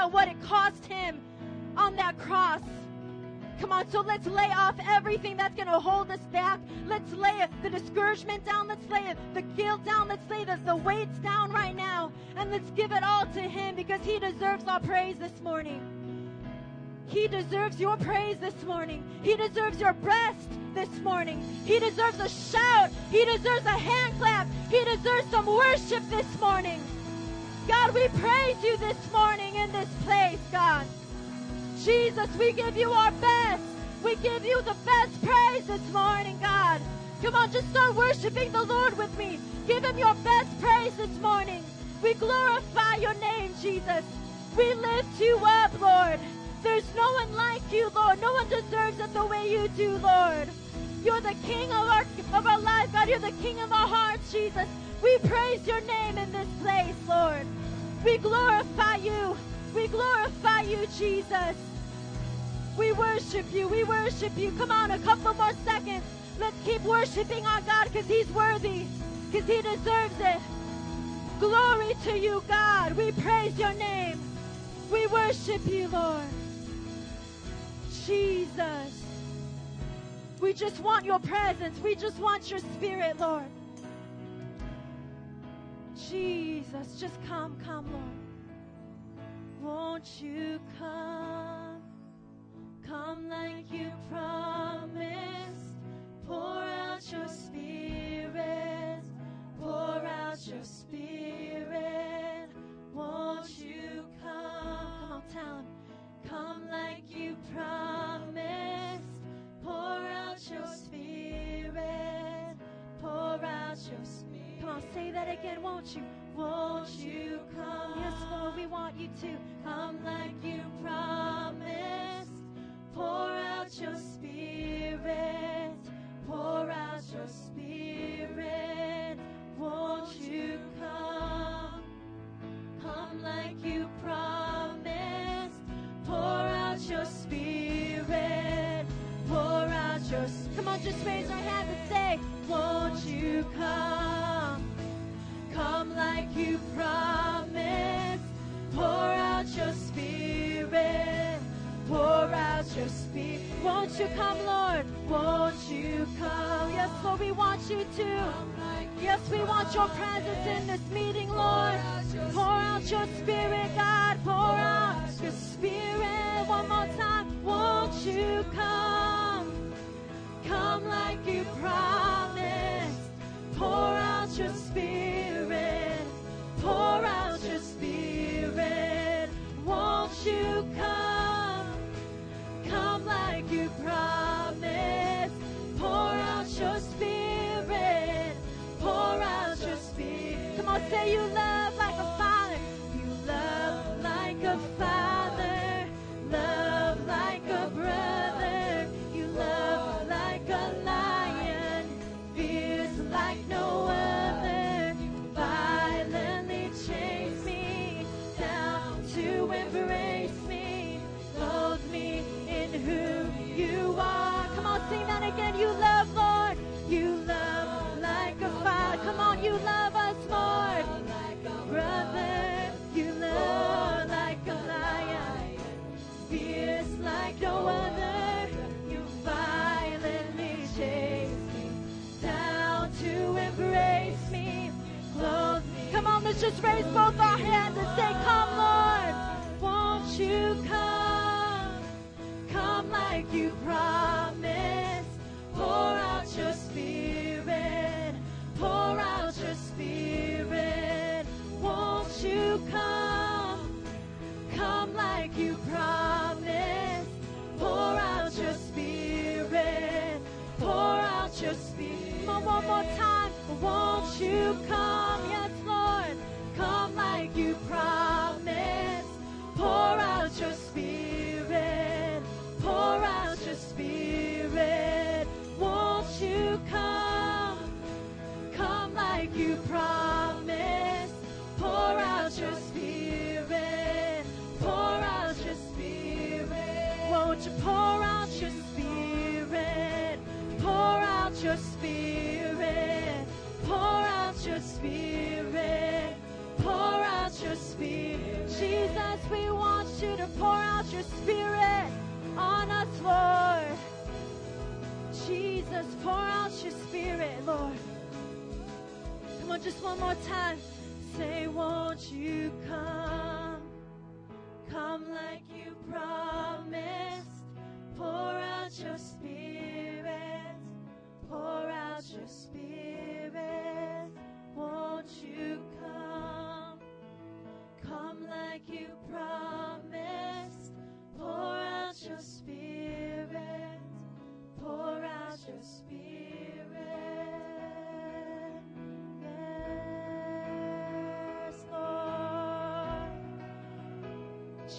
about what it cost him on that cross. Come on, so let's lay off everything that's going to hold us back. Let's lay the discouragement down. Let's lay the guilt down. Let's lay the, the weights down right now. And let's give it all to Him because He deserves our praise this morning. He deserves your praise this morning. He deserves your breast this morning. He deserves a shout. He deserves a hand clap. He deserves some worship this morning. God, we praise you this morning in this place, God. Jesus, we give you our best. We give you the best praise this morning, God. Come on, just start worshiping the Lord with me. Give him your best praise this morning. We glorify your name, Jesus. We lift you up, Lord. There's no one like you, Lord. No one deserves it the way you do, Lord. You're the King of our of our life, God. You're the King of our hearts, Jesus. We praise your name in this place, Lord. We glorify you. We glorify you, Jesus. We worship you. We worship you. Come on, a couple more seconds. Let's keep worshiping our God because He's worthy, because He deserves it. Glory to you, God. We praise your name. We worship you, Lord. Jesus. We just want your presence. We just want your spirit, Lord. Jesus, just come, come, Lord. Won't you come? Come like you promised. Pour out your spirit. Pour out your spirit. Won't you come? Come on, tell him. Come like you promised. Pour out your that again, won't you? Won't you come? Yes, Lord, we want you to. Come like you promised. Pour out your spirit. Pour out your spirit. Won't you come? Come like you promised. Pour out your spirit. Pour out your. Come on, just raise our hands Won't you come, Lord? Won't you come? Yes, Lord, we want you to. Yes, we want your presence in this meeting, Lord. Pour out your spirit, God. Pour out your spirit one more time. Won't you come? Come like you promised. Pour out your spirit. Pour out your spirit. Won't you come? Like you promised. Pour out your spirit. Pour out your spirit. Come on, say you love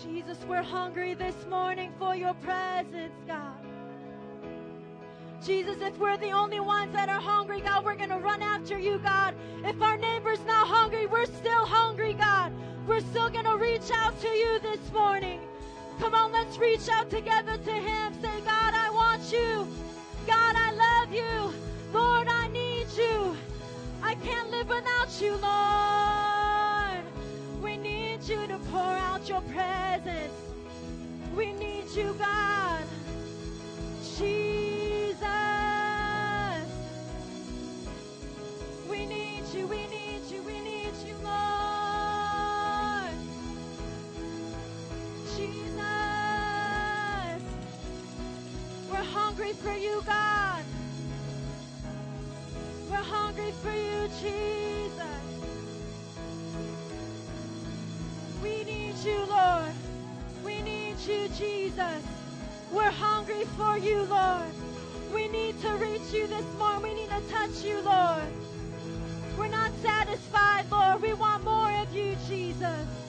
Jesus, we're hungry this morning for your presence, God. Jesus, if we're the only ones that are hungry, God, we're going to run after you, God. If our neighbor's not hungry, we're still hungry, God. We're still going to reach out to you this morning. Come on, let's reach out together to him. Say, God, I want you. God, I love you. Lord, I need you. I can't live without you, Lord. You, God. Jesus. We need you, we need you, we need you, Lord. Jesus. We're hungry for you, God. We're hungry for you, Jesus. We need you, Lord. Jesus. We're hungry for you, Lord. We need to reach you this morning. We need to touch you, Lord. We're not satisfied, Lord. We want more of you. Jesus.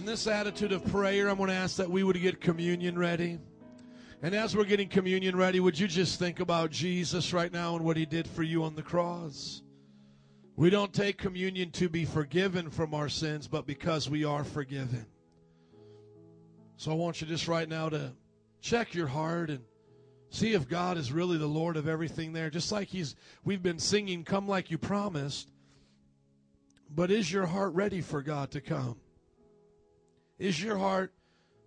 In this attitude of prayer, I'm going to ask that we would get communion ready. And as we're getting communion ready, would you just think about Jesus right now and what he did for you on the cross? We don't take communion to be forgiven from our sins, but because we are forgiven. So I want you just right now to check your heart and see if God is really the Lord of everything there. Just like he's we've been singing come like you promised. But is your heart ready for God to come? Is your heart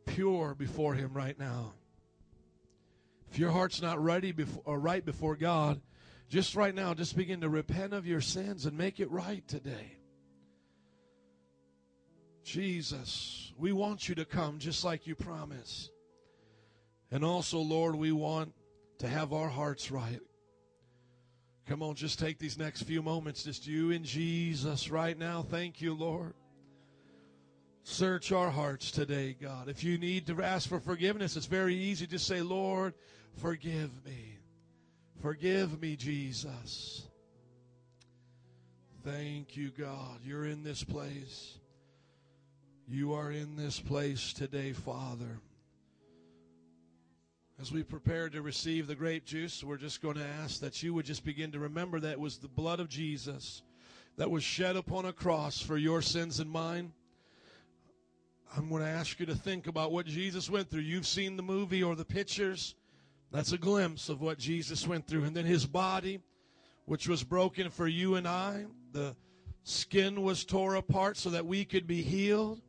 pure before him right now? If your heart's not ready before, or right before God, just right now, just begin to repent of your sins and make it right today. Jesus, we want you to come just like you promised. And also, Lord, we want to have our hearts right. Come on, just take these next few moments, just you and Jesus right now. Thank you, Lord. Search our hearts today, God. If you need to ask for forgiveness, it's very easy. Just say, Lord, forgive me. Forgive me, Jesus. Thank you, God. You're in this place. You are in this place today, Father. As we prepare to receive the grape juice, we're just going to ask that you would just begin to remember that it was the blood of Jesus that was shed upon a cross for your sins and mine. I'm going to ask you to think about what Jesus went through. You've seen the movie or the pictures. That's a glimpse of what Jesus went through. And then his body, which was broken for you and I, the skin was tore apart so that we could be healed.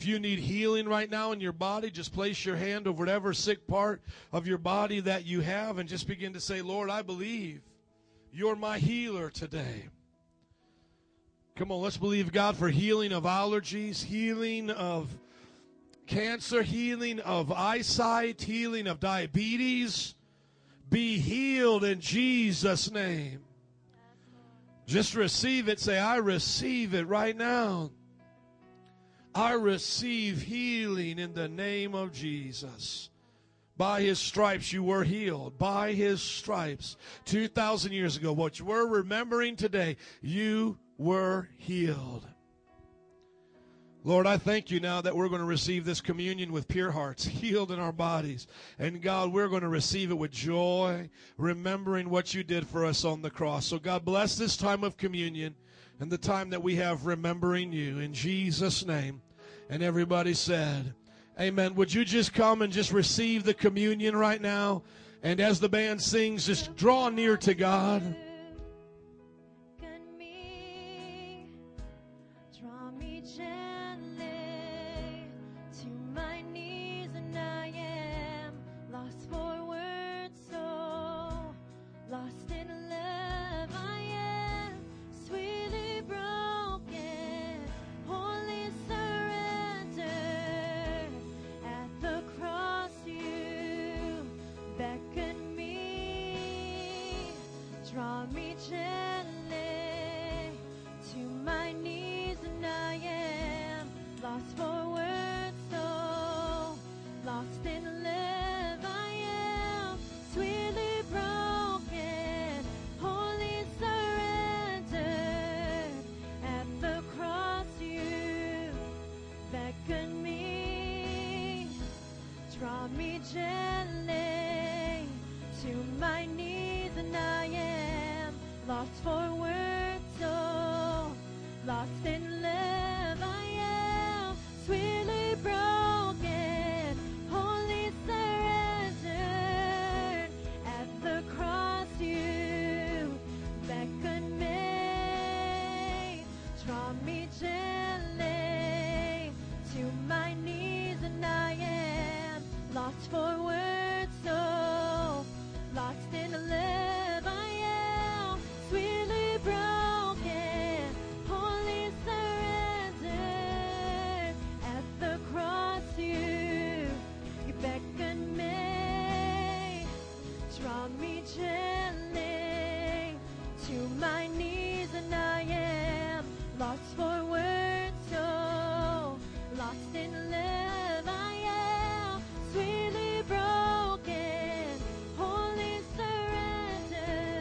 If you need healing right now in your body, just place your hand over whatever sick part of your body that you have and just begin to say, Lord, I believe you're my healer today. Come on, let's believe God for healing of allergies, healing of cancer, healing of eyesight, healing of diabetes. Be healed in Jesus' name. Just receive it. Say, I receive it right now. I receive healing in the name of Jesus. By his stripes you were healed. By his stripes. 2,000 years ago, what you were remembering today, you were healed. Lord, I thank you now that we're going to receive this communion with pure hearts, healed in our bodies. And God, we're going to receive it with joy, remembering what you did for us on the cross. So, God, bless this time of communion and the time that we have remembering you. In Jesus' name. And everybody said, Amen. Would you just come and just receive the communion right now? And as the band sings, just draw near to God.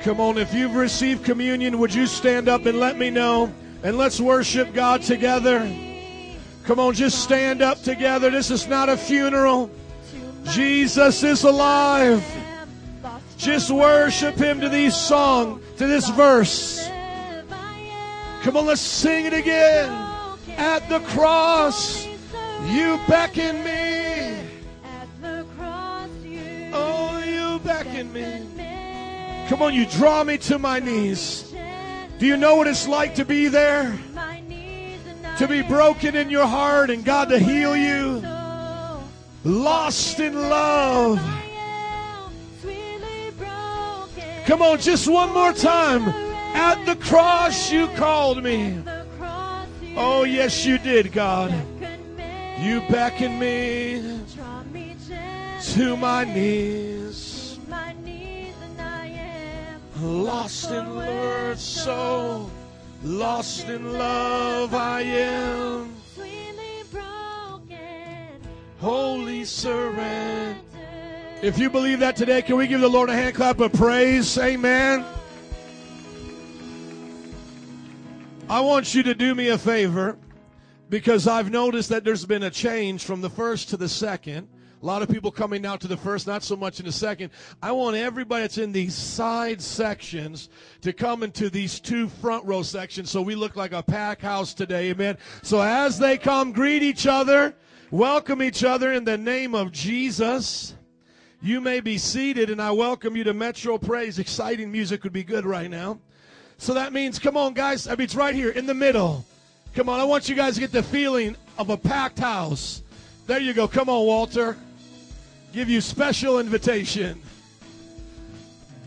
Come on, if you've received communion, would you stand up and let me know? And let's worship God together. Come on, just stand up together. This is not a funeral. Jesus is alive. Just worship Him to these song, to this verse. Come on, let's sing it again. At the cross, you beckon me. Come on, you draw me to my knees. Do you know what it's like to be there? To be broken in your heart and God to heal you. Lost in love. Come on, just one more time. At the cross, you called me. Oh, yes, you did, God. You beckon me to my knees. Lost in words, so lost in love I am. broken. Holy surrender. If you believe that today, can we give the Lord a hand clap of praise? Amen. I want you to do me a favor because I've noticed that there's been a change from the first to the second. A lot of people coming now to the first, not so much in the second. I want everybody that's in these side sections to come into these two front row sections so we look like a pack house today. Amen. So as they come, greet each other, welcome each other in the name of Jesus. You may be seated, and I welcome you to Metro Praise. Exciting music would be good right now. So that means, come on, guys. I mean, it's right here in the middle. Come on, I want you guys to get the feeling of a packed house. There you go. Come on, Walter. Give you special invitation.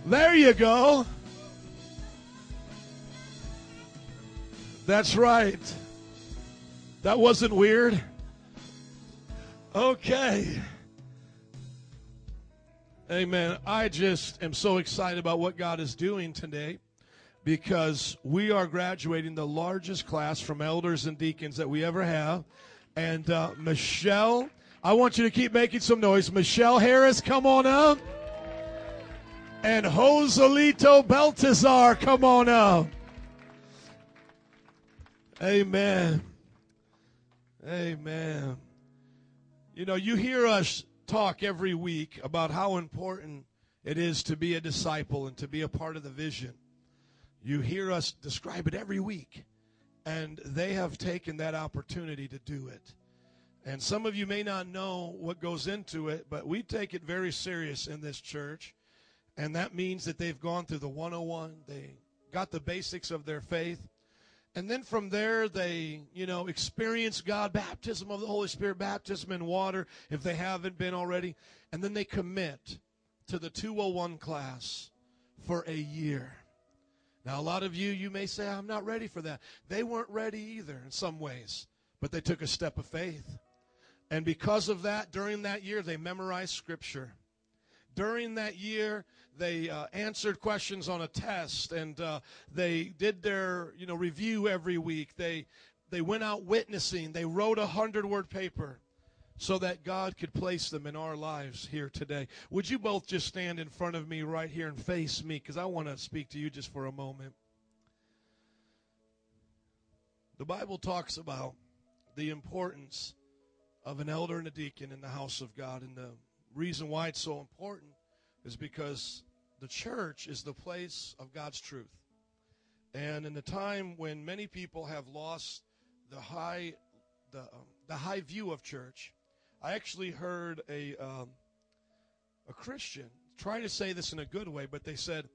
There you go. That's right. That wasn't weird. Okay. Amen. I just am so excited about what God is doing today because we are graduating the largest class from elders and deacons that we ever have. And uh, Michelle, I want you to keep making some noise. Michelle Harris, come on up. And Joselito Baltazar, come on up. Amen. Amen. You know, you hear us talk every week about how important it is to be a disciple and to be a part of the vision. You hear us describe it every week. And they have taken that opportunity to do it. And some of you may not know what goes into it, but we take it very serious in this church. And that means that they've gone through the 101. They got the basics of their faith. And then from there, they, you know, experience God, baptism of the Holy Spirit, baptism in water, if they haven't been already. And then they commit to the 201 class for a year. Now, a lot of you, you may say, I'm not ready for that. They weren't ready either in some ways, but they took a step of faith. And because of that, during that year, they memorized Scripture. During that year, they uh, answered questions on a test, and uh, they did their you know review every week. They they went out witnessing. They wrote a hundred word paper, so that God could place them in our lives here today. Would you both just stand in front of me right here and face me, because I want to speak to you just for a moment. The Bible talks about the importance of an elder and a deacon in the house of God. And the reason why it's so important is because the church is the place of God's truth. And in the time when many people have lost the high, the, um, the high view of church, I actually heard a, um, a Christian try to say this in a good way, but they said,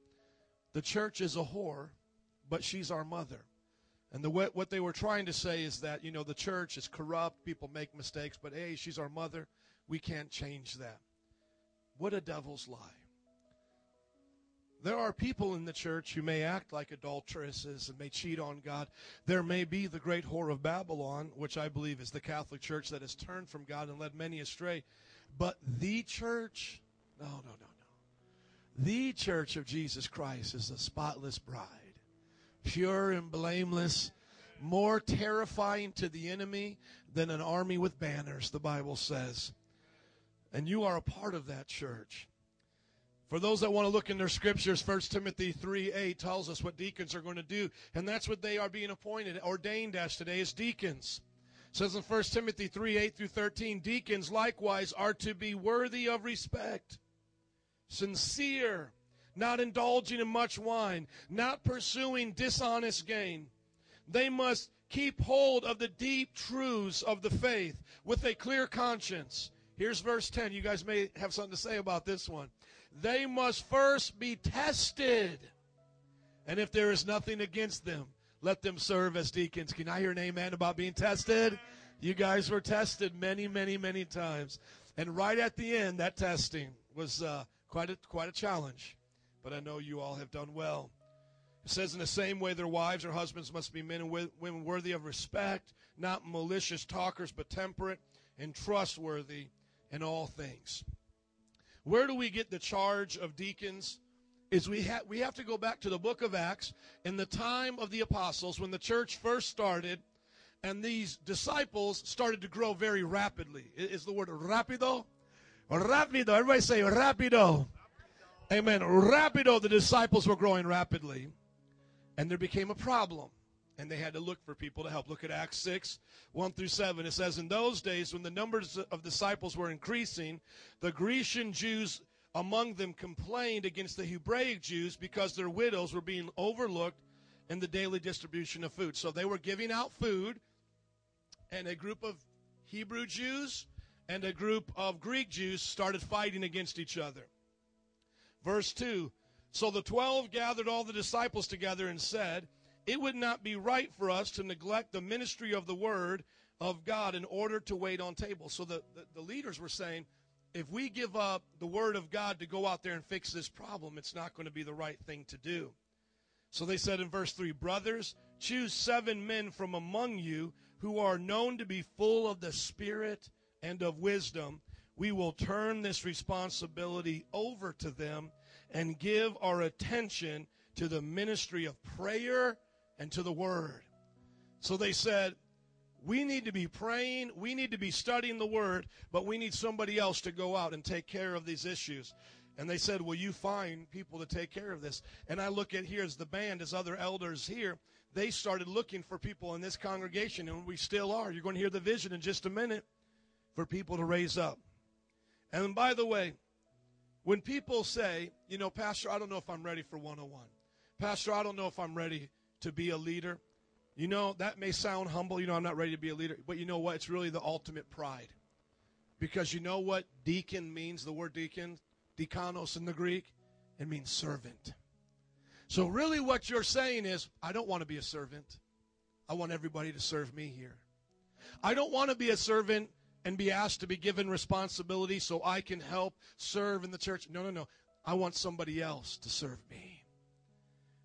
the church is a whore, but she's our mother. And the what they were trying to say is that you know the church is corrupt, people make mistakes, but hey, she's our mother. We can't change that. What a devil's lie. There are people in the church who may act like adulteresses and may cheat on God. There may be the great whore of Babylon, which I believe is the Catholic Church that has turned from God and led many astray. But the church, no, no, no, no. The church of Jesus Christ is a spotless bride pure and blameless, more terrifying to the enemy than an army with banners, the Bible says. And you are a part of that church. For those that want to look in their scriptures, 1 Timothy 3 8 tells us what deacons are going to do, and that's what they are being appointed, ordained as today as deacons. It says in 1 Timothy 3 8 through 13, deacons likewise are to be worthy of respect, sincere, not indulging in much wine, not pursuing dishonest gain. They must keep hold of the deep truths of the faith with a clear conscience. Here's verse 10. You guys may have something to say about this one. They must first be tested. And if there is nothing against them, let them serve as deacons. Can I hear an amen about being tested? You guys were tested many, many, many times. And right at the end, that testing was uh, quite, a, quite a challenge but I know you all have done well. It says, in the same way, their wives or husbands must be men and women worthy of respect, not malicious talkers, but temperate and trustworthy in all things. Where do we get the charge of deacons? Is we have we have to go back to the book of Acts in the time of the apostles when the church first started, and these disciples started to grow very rapidly. Is the word rapido? Rapido. Everybody say rapido. Amen. Rapido, the disciples were growing rapidly, and there became a problem, and they had to look for people to help. Look at Acts 6, 1 through 7. It says, In those days, when the numbers of disciples were increasing, the Grecian Jews among them complained against the Hebraic Jews because their widows were being overlooked in the daily distribution of food. So they were giving out food, and a group of Hebrew Jews and a group of Greek Jews started fighting against each other. Verse 2 So the twelve gathered all the disciples together and said, It would not be right for us to neglect the ministry of the word of God in order to wait on tables. So the, the, the leaders were saying, if we give up the word of God to go out there and fix this problem, it's not going to be the right thing to do. So they said in verse 3 Brothers, choose seven men from among you who are known to be full of the Spirit and of wisdom we will turn this responsibility over to them and give our attention to the ministry of prayer and to the word. So they said, we need to be praying, we need to be studying the word, but we need somebody else to go out and take care of these issues. And they said, Will you find people to take care of this? And I look at here as the band, as other elders here, they started looking for people in this congregation, and we still are. You're going to hear the vision in just a minute for people to raise up. And by the way, when people say, you know, Pastor, I don't know if I'm ready for 101. Pastor, I don't know if I'm ready to be a leader. You know, that may sound humble. You know, I'm not ready to be a leader. But you know what? It's really the ultimate pride. Because you know what deacon means? The word deacon, diakonos in the Greek, it means servant. So, really, what you're saying is, I don't want to be a servant. I want everybody to serve me here. I don't want to be a servant and be asked to be given responsibility so I can help serve in the church. No, no, no. I want somebody else to serve me.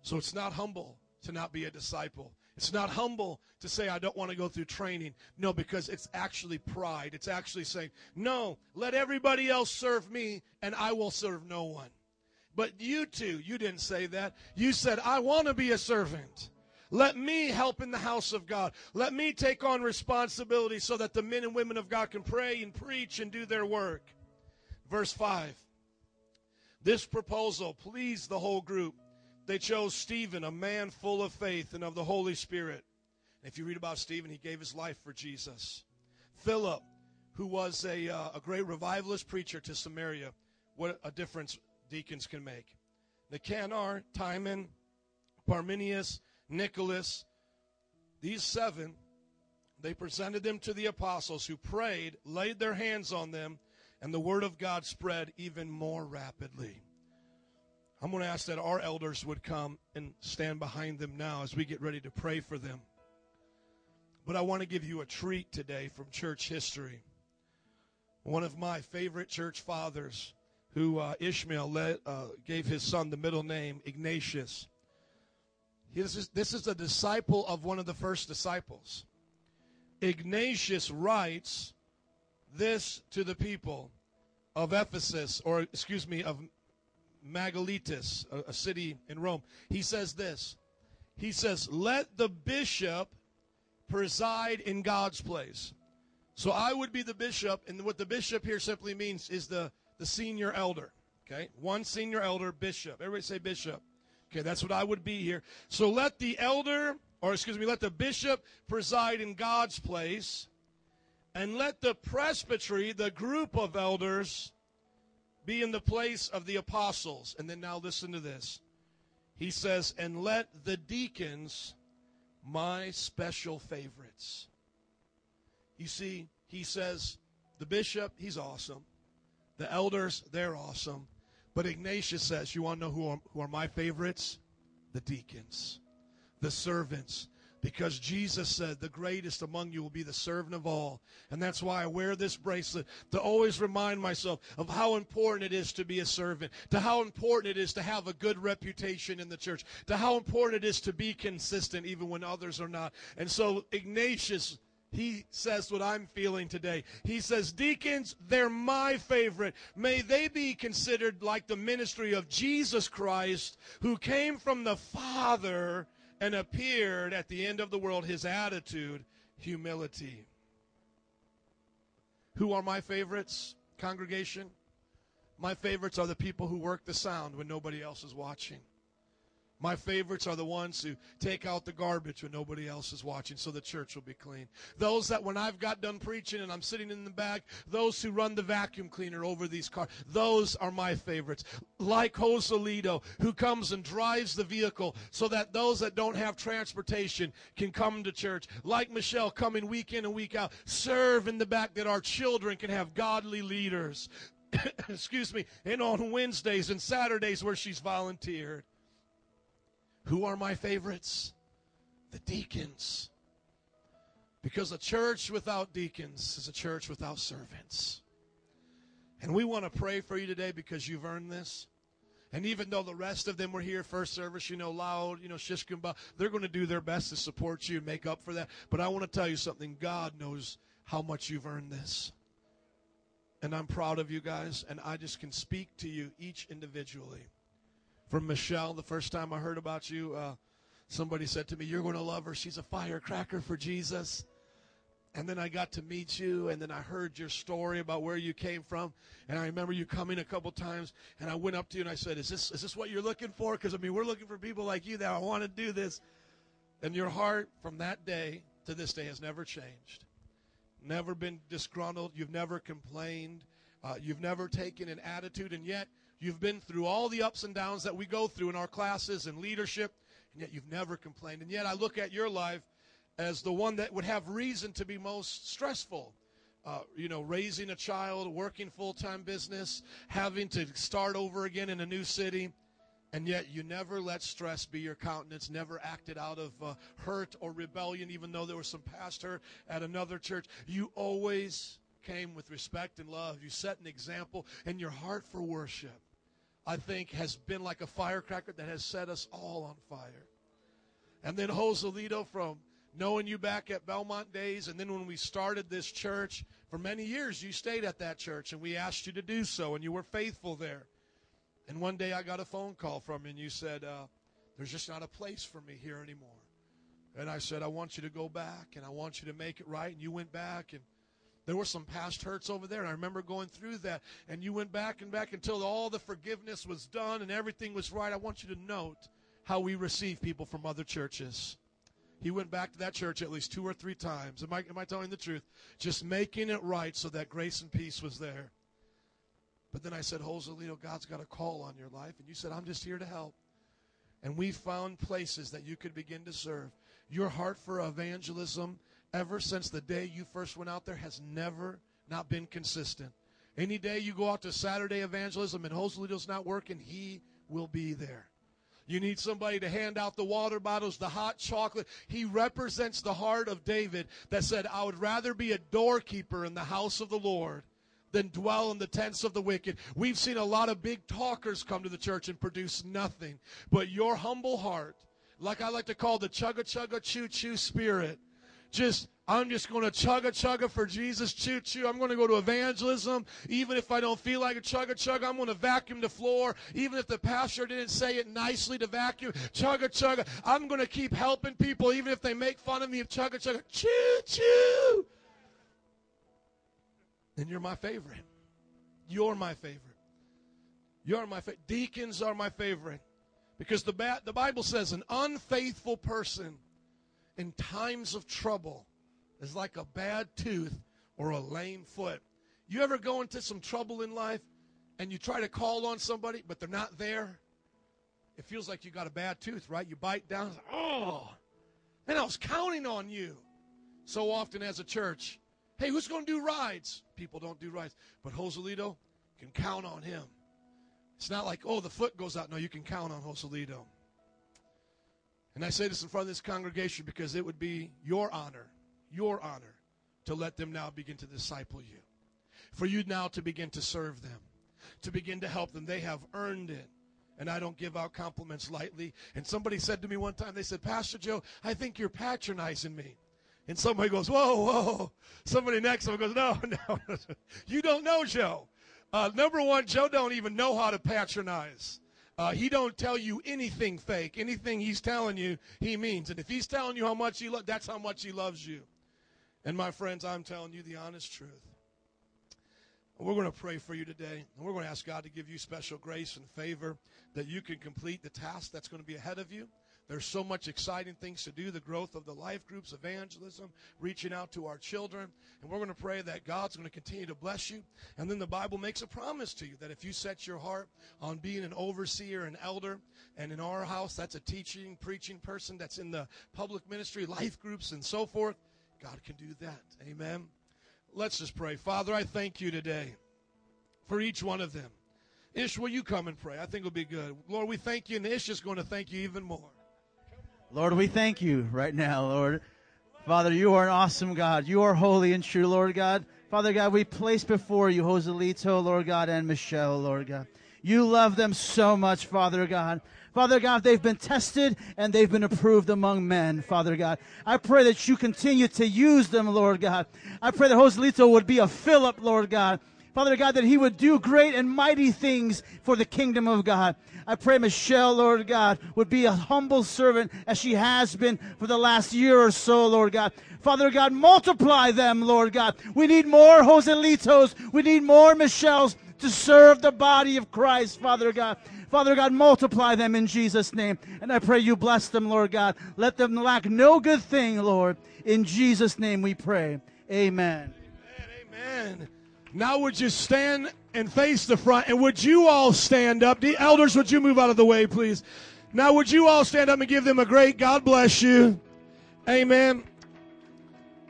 So it's not humble to not be a disciple. It's not humble to say, I don't want to go through training. No, because it's actually pride. It's actually saying, no, let everybody else serve me and I will serve no one. But you too, you didn't say that. You said, I want to be a servant. Let me help in the house of God. Let me take on responsibility so that the men and women of God can pray and preach and do their work. Verse 5. This proposal pleased the whole group. They chose Stephen, a man full of faith and of the Holy Spirit. If you read about Stephen, he gave his life for Jesus. Philip, who was a, uh, a great revivalist preacher to Samaria, what a difference deacons can make. Nicanor, Timon, Parmenius, Nicholas, these seven, they presented them to the apostles who prayed, laid their hands on them, and the word of God spread even more rapidly. I'm going to ask that our elders would come and stand behind them now as we get ready to pray for them. But I want to give you a treat today from church history. One of my favorite church fathers, who uh, Ishmael uh, gave his son the middle name Ignatius. This is, this is a disciple of one of the first disciples. Ignatius writes this to the people of Ephesus, or excuse me, of Megaletus, a, a city in Rome. He says this. He says, Let the bishop preside in God's place. So I would be the bishop, and what the bishop here simply means is the, the senior elder. Okay? One senior elder, bishop. Everybody say bishop. Okay, that's what I would be here. So let the elder, or excuse me, let the bishop preside in God's place, and let the presbytery, the group of elders, be in the place of the apostles. And then now listen to this. He says, and let the deacons, my special favorites. You see, he says, the bishop, he's awesome. The elders, they're awesome. But Ignatius says, You want to know who are, who are my favorites? The deacons, the servants. Because Jesus said, The greatest among you will be the servant of all. And that's why I wear this bracelet to always remind myself of how important it is to be a servant, to how important it is to have a good reputation in the church, to how important it is to be consistent even when others are not. And so Ignatius he says what I'm feeling today. He says, Deacons, they're my favorite. May they be considered like the ministry of Jesus Christ, who came from the Father and appeared at the end of the world. His attitude, humility. Who are my favorites, congregation? My favorites are the people who work the sound when nobody else is watching. My favorites are the ones who take out the garbage when nobody else is watching so the church will be clean. Those that when I've got done preaching and I'm sitting in the back, those who run the vacuum cleaner over these cars, those are my favorites. Like Jose Joselito, who comes and drives the vehicle so that those that don't have transportation can come to church. Like Michelle, coming week in and week out, serve in the back that our children can have godly leaders. Excuse me, and on Wednesdays and Saturdays where she's volunteered. Who are my favorites? The deacons. Because a church without deacons is a church without servants. And we want to pray for you today because you've earned this. And even though the rest of them were here first service, you know, loud, you know, shishkumba, they're going to do their best to support you and make up for that. But I want to tell you something. God knows how much you've earned this. And I'm proud of you guys. And I just can speak to you each individually from Michelle. The first time I heard about you, uh, somebody said to me, You're going to love her. She's a firecracker for Jesus. And then I got to meet you, and then I heard your story about where you came from. And I remember you coming a couple times, and I went up to you and I said, Is this, is this what you're looking for? Because, I mean, we're looking for people like you that I want to do this. And your heart from that day to this day has never changed. Never been disgruntled. You've never complained. Uh, you've never taken an attitude, and yet You've been through all the ups and downs that we go through in our classes and leadership, and yet you've never complained. And yet I look at your life as the one that would have reason to be most stressful. Uh, you know, raising a child, working full time business, having to start over again in a new city. And yet you never let stress be your countenance, never acted out of uh, hurt or rebellion, even though there was some past hurt at another church. You always came with respect and love. You set an example, in your heart for worship, I think, has been like a firecracker that has set us all on fire. And then Joselito, from knowing you back at Belmont days, and then when we started this church, for many years you stayed at that church, and we asked you to do so, and you were faithful there. And one day I got a phone call from you, and you said, uh, There's just not a place for me here anymore. And I said, I want you to go back, and I want you to make it right. And you went back, and there were some past hurts over there. And I remember going through that. And you went back and back until all the forgiveness was done and everything was right. I want you to note how we receive people from other churches. He went back to that church at least two or three times. Am I, am I telling the truth? Just making it right so that grace and peace was there. But then I said, Joselito, God's got a call on your life. And you said, I'm just here to help. And we found places that you could begin to serve. Your heart for evangelism, ever since the day you first went out there, has never not been consistent. Any day you go out to Saturday evangelism and Joselito's not working, he will be there. You need somebody to hand out the water bottles, the hot chocolate. He represents the heart of David that said, I would rather be a doorkeeper in the house of the Lord than dwell in the tents of the wicked. We've seen a lot of big talkers come to the church and produce nothing. But your humble heart, like I like to call the chugga chugga choo choo spirit, just I'm just going to chugga chugga for Jesus, choo choo. I'm going to go to evangelism. Even if I don't feel like a chugga chugga, I'm going to vacuum the floor. Even if the pastor didn't say it nicely to vacuum, chugga chugga. I'm going to keep helping people, even if they make fun of me of chugga chugga, choo choo then you're my favorite. You're my favorite. You're my favorite. Deacons are my favorite. Because the, ba- the Bible says an unfaithful person in times of trouble is like a bad tooth or a lame foot. You ever go into some trouble in life and you try to call on somebody, but they're not there? It feels like you got a bad tooth, right? You bite down, oh, man, I was counting on you. So often as a church, Hey, who's going to do rides? People don't do rides. But Joselito can count on him. It's not like, oh, the foot goes out. No, you can count on Joselito. And I say this in front of this congregation because it would be your honor, your honor, to let them now begin to disciple you. For you now to begin to serve them, to begin to help them. They have earned it. And I don't give out compliments lightly. And somebody said to me one time, they said, Pastor Joe, I think you're patronizing me. And somebody goes, whoa, whoa. Somebody next to him goes, no, no. you don't know Joe. Uh, number one, Joe don't even know how to patronize. Uh, he don't tell you anything fake. Anything he's telling you, he means. And if he's telling you how much he loves, that's how much he loves you. And my friends, I'm telling you the honest truth. We're going to pray for you today, and we're going to ask God to give you special grace and favor that you can complete the task that's going to be ahead of you. There's so much exciting things to do the growth of the life groups, evangelism, reaching out to our children. And we're going to pray that God's going to continue to bless you. And then the Bible makes a promise to you that if you set your heart on being an overseer, an elder, and in our house, that's a teaching, preaching person that's in the public ministry, life groups, and so forth, God can do that. Amen. Let's just pray. Father, I thank you today for each one of them. Ish, will you come and pray? I think it'll be good. Lord, we thank you, and Ish is going to thank you even more. Lord, we thank you right now, Lord. Father, you are an awesome God. You are holy and true, Lord God. Father God, we place before you Joselito, Lord God, and Michelle, Lord God. You love them so much, Father God. Father God, they've been tested and they've been approved among men, Father God. I pray that you continue to use them, Lord God. I pray that Joselito would be a Philip, Lord God. Father God, that he would do great and mighty things for the kingdom of God. I pray Michelle, Lord God, would be a humble servant as she has been for the last year or so, Lord God. Father God, multiply them, Lord God. We need more Joselitos. We need more Michelles to serve the body of Christ, Father God. Father God, multiply them in Jesus' name. And I pray you bless them, Lord God. Let them lack no good thing, Lord. In Jesus' name we pray. Amen. Amen. Amen. Now, would you stand and face the front? And would you all stand up? The elders, would you move out of the way, please? Now, would you all stand up and give them a great God bless you? Amen.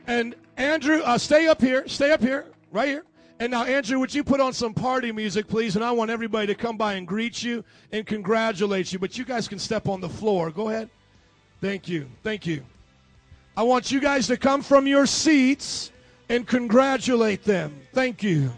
And Andrew, uh, stay up here. Stay up here. Right here. And now, Andrew, would you put on some party music, please? And I want everybody to come by and greet you and congratulate you. But you guys can step on the floor. Go ahead. Thank you. Thank you. I want you guys to come from your seats and congratulate them. Thank you.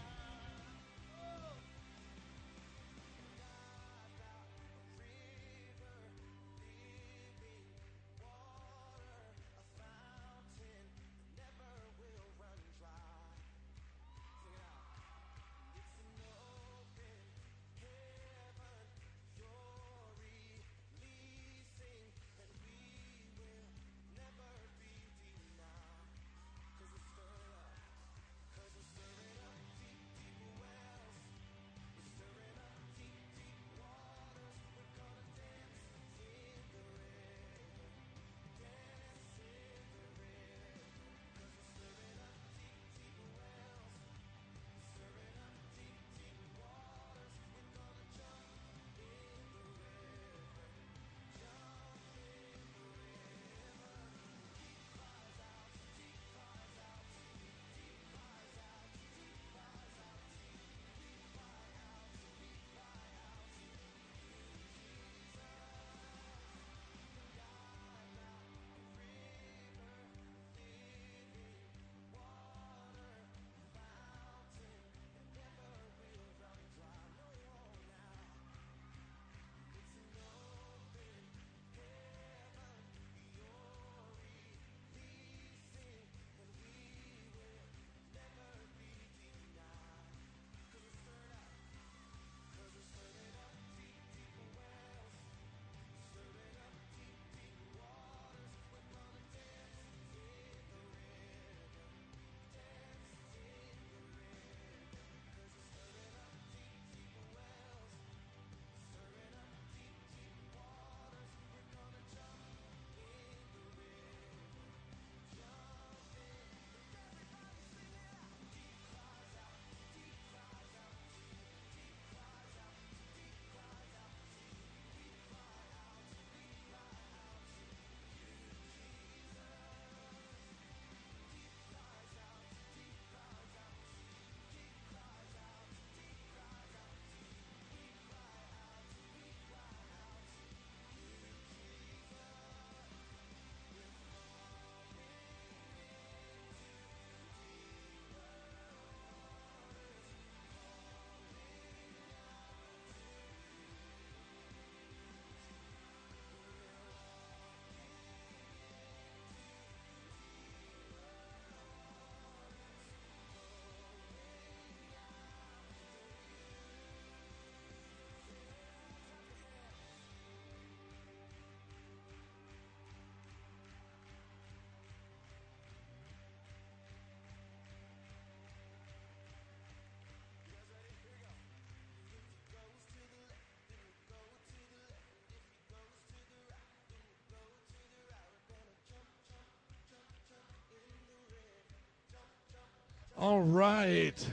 All right.